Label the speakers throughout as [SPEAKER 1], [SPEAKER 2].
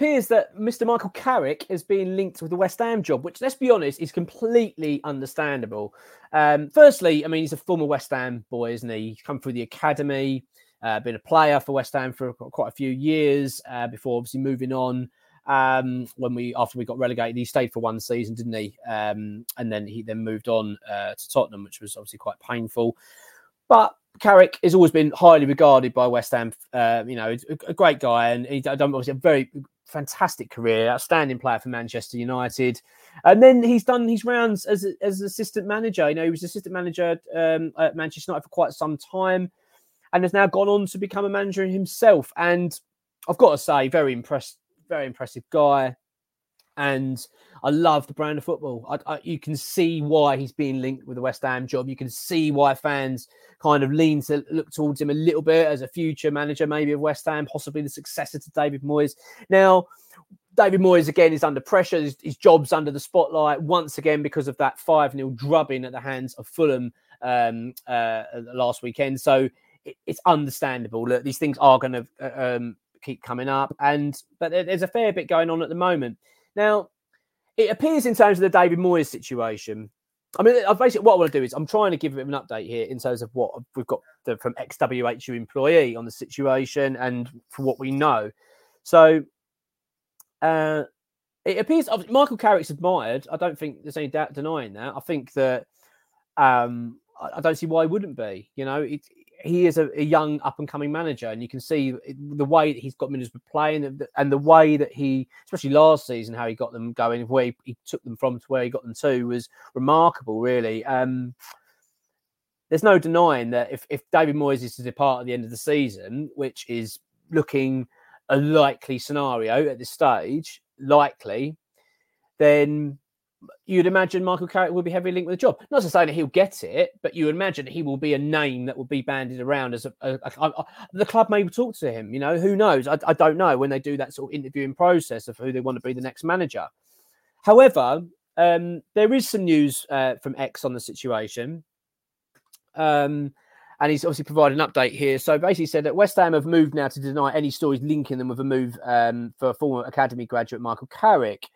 [SPEAKER 1] Appears that Mr. Michael Carrick is being linked with the West Ham job, which, let's be honest, is completely understandable. Um, firstly, I mean, he's a former West Ham boy, isn't he? He's come through the academy, uh, been a player for West Ham for quite a few years uh, before obviously moving on. Um, when we after we got relegated, he stayed for one season, didn't he? Um, and then he then moved on uh, to Tottenham, which was obviously quite painful. But Carrick has always been highly regarded by West Ham. Uh, you know, a, a, great guy, and done obviously a very fantastic career, outstanding player for Manchester United. And then he's done his rounds as as assistant manager. You know, he was assistant manager um, at Manchester United for quite some time, and has now gone on to become a manager himself. And I've got to say, very impressed, very impressive guy. And I love the brand of football. I, I, you can see why he's being linked with the West Ham job. You can see why fans kind of lean to look towards him a little bit as a future manager, maybe of West Ham, possibly the successor to David Moyes. Now, David Moyes again is under pressure. His, his job's under the spotlight once again because of that 5 0 drubbing at the hands of Fulham um, uh, last weekend. So it, it's understandable that these things are going to uh, um, keep coming up. And but there's a fair bit going on at the moment. Now, it appears in terms of the David Moyes situation. I mean, basically, what I want to do is I'm trying to give of an update here in terms of what we've got the, from ExWHU employee on the situation and for what we know. So, uh, it appears Michael Carrick's admired. I don't think there's any doubt denying that. I think that um, I, don't see why he wouldn't be. You know, it, he is a, a young up and coming manager, and you can see the way that he's got Middlesbrough playing, and the, way that he, especially last season, how he got them going, where he, he, took them from to where he got them to was remarkable, really. Um, there's no denying that if, if David Moyes is to depart at the end of the season, which is looking a likely scenario at this stage, likely, then you'd imagine Michael Carrick will be heavily linked with the job. Not to say that he'll get it, but you imagine he will be a name that will be bandied around as a, a, a, the club may talk to him. You know, who knows? I, I, don't know when they do that sort of interviewing process of who they want to be the next manager. However, um, there is some news uh, from Ex on the situation. Um, and he's obviously provided an update here. So basically said that West Ham have moved now to deny any stories linking them with a move um, for former academy graduate Michael Carrick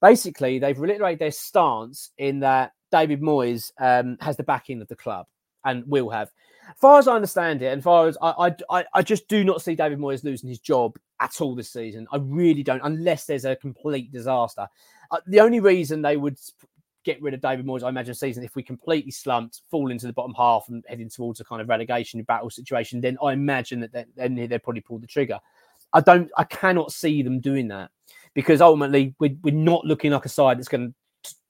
[SPEAKER 1] basically they've reiterated their stance in that David Moyes um, has the backing of the club and will have. Far as I understand it, and far as I, I, I just do not see David Moyes losing his job at all this season. I really don't, unless there's a complete disaster. Uh, the only reason they would get rid of David Moyes, I imagine, season if we completely slumped, fall into the bottom half, and heading towards a kind of relegation battle situation, then I imagine that then they'd probably pull the trigger. I don't, I cannot see them doing that because ultimately we're, we're not looking like a side that's going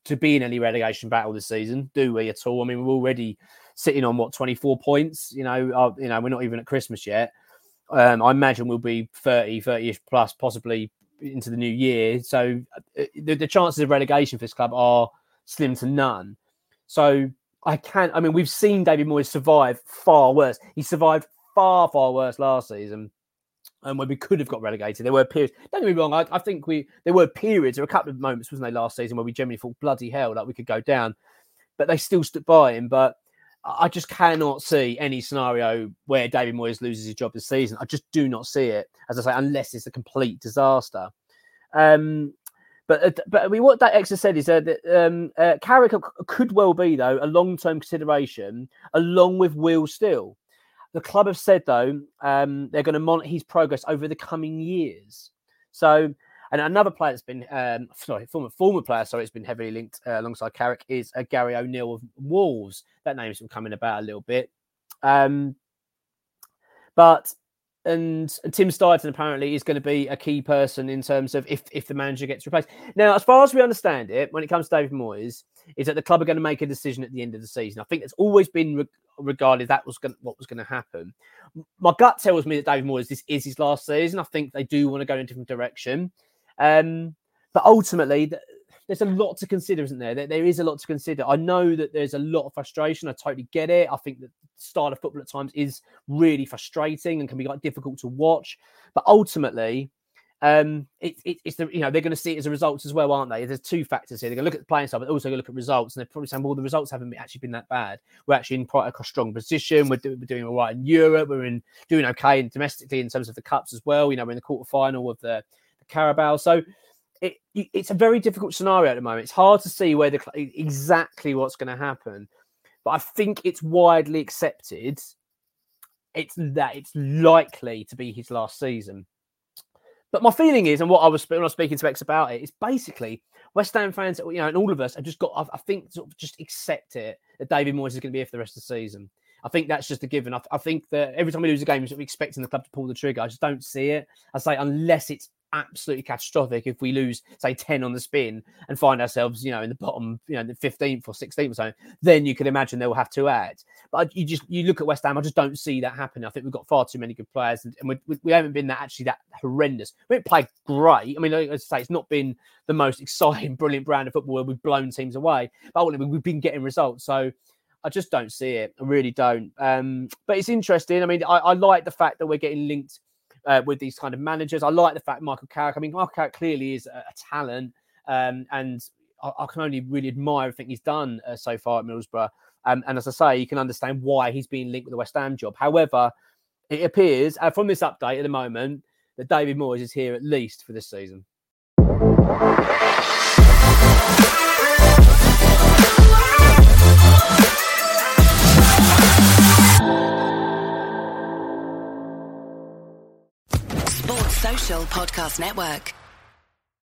[SPEAKER 1] to, be in any relegation battle this season, do we at all? I mean, we're already sitting on what 24 points. You know, uh, you know, we're not even at Christmas yet. Um, I imagine we'll be 30, 30ish plus, possibly into the new year. So uh, the, the chances of relegation for this club are slim to none. So I can't. I mean, we've seen David Moyes survive far worse. He survived far, far worse last season and um, when we could have got relegated. There were periods. Don't get me wrong. I, I, think we there were periods. There were a couple of moments, wasn't there, last season where we generally thought bloody hell that like we could go down, but they still stood by him. But I just cannot see any scenario where David Moyes loses his job this season. I just do not see it, as I say, unless it's a complete disaster. Um, but uh, but I mean, what that extra said is that um, uh, Carrick could well be though a long term consideration, along with Will Still. The club have said though um, they're going to monitor his progress over the coming years. So, and another player that's been um, sorry, former former player, sorry, it's been heavily linked uh, alongside Carrick is uh, Gary O'Neill of Wolves. That name's been coming about a little bit, um, but and, Tim Steidten apparently is going to be a key person in terms of if if the manager gets replaced. Now, as far as we understand it, when it comes to David Moyes, is that the club are going to make a decision at the end of the season. I think it's always been re- regarded that was going, what was going to happen. My gut tells me that David Moyes this is his last season. I think they do want to go in a different direction, um, but ultimately. There's a lot to consider, isn't there? there? Is a lot to consider. I know that there's a lot of frustration. I totally get it. I think that style of football at times is really frustrating and can be like difficult to watch. But ultimately, um, it, it, it's the you know they're going to see it as a result as well, aren't they? There's two factors here. They're going to look at the playing side, but also going to look at results, and they're probably saying, well, the results haven't actually been that bad. We're actually in quite a strong position. We're, do, we're doing all right in Europe. We're in doing okay and domestically in terms of the cups as well. You know, we're in the quarter final of the, the Carabao, so. It, it's a very difficult scenario at the moment. It's hard to see where the exactly what's going to happen but I think it's widely accepted. It's that it's likely to be his last season. But my feeling is, and what I was when I was speaking to Ex about it, is basically West Ham fans, you know, and all of us have just got, I think, sort of just accept it that David Moyes is going to be here for the rest of the season. I think that's just a given. I, I think that every time we lose a game, we're expecting the club to pull the trigger. I just don't see it. I say unless it's absolutely catastrophic if we lose, say, 10 on the spin and find ourselves, you know, in the bottom, you know, the 15th or 16th or something, then you can imagine they'll have to add. But you just, you look at West Ham, I just don't see that happening. I think we've got far too many good players and, and we, we, haven't been that actually that horrendous. We haven't played great. I mean, as I say, it's not been the most exciting, brilliant brand of football where we've blown teams away, but we've been getting results. So, I just don't see it. I really don't. Um, but it's interesting. I mean, I, I like the fact that we're getting linked uh, with these kind of managers. I like the fact Michael Carrick. I mean, Michael Carrick clearly is a, a talent, um, and I, I, can only really admire everything he's done uh, so far at Middlesbrough. Um, and as I say, you can understand why he's being linked with the West Ham job. However, it appears uh, from this update at the moment that David Moyes is here at least for this season.
[SPEAKER 2] Podcast Network.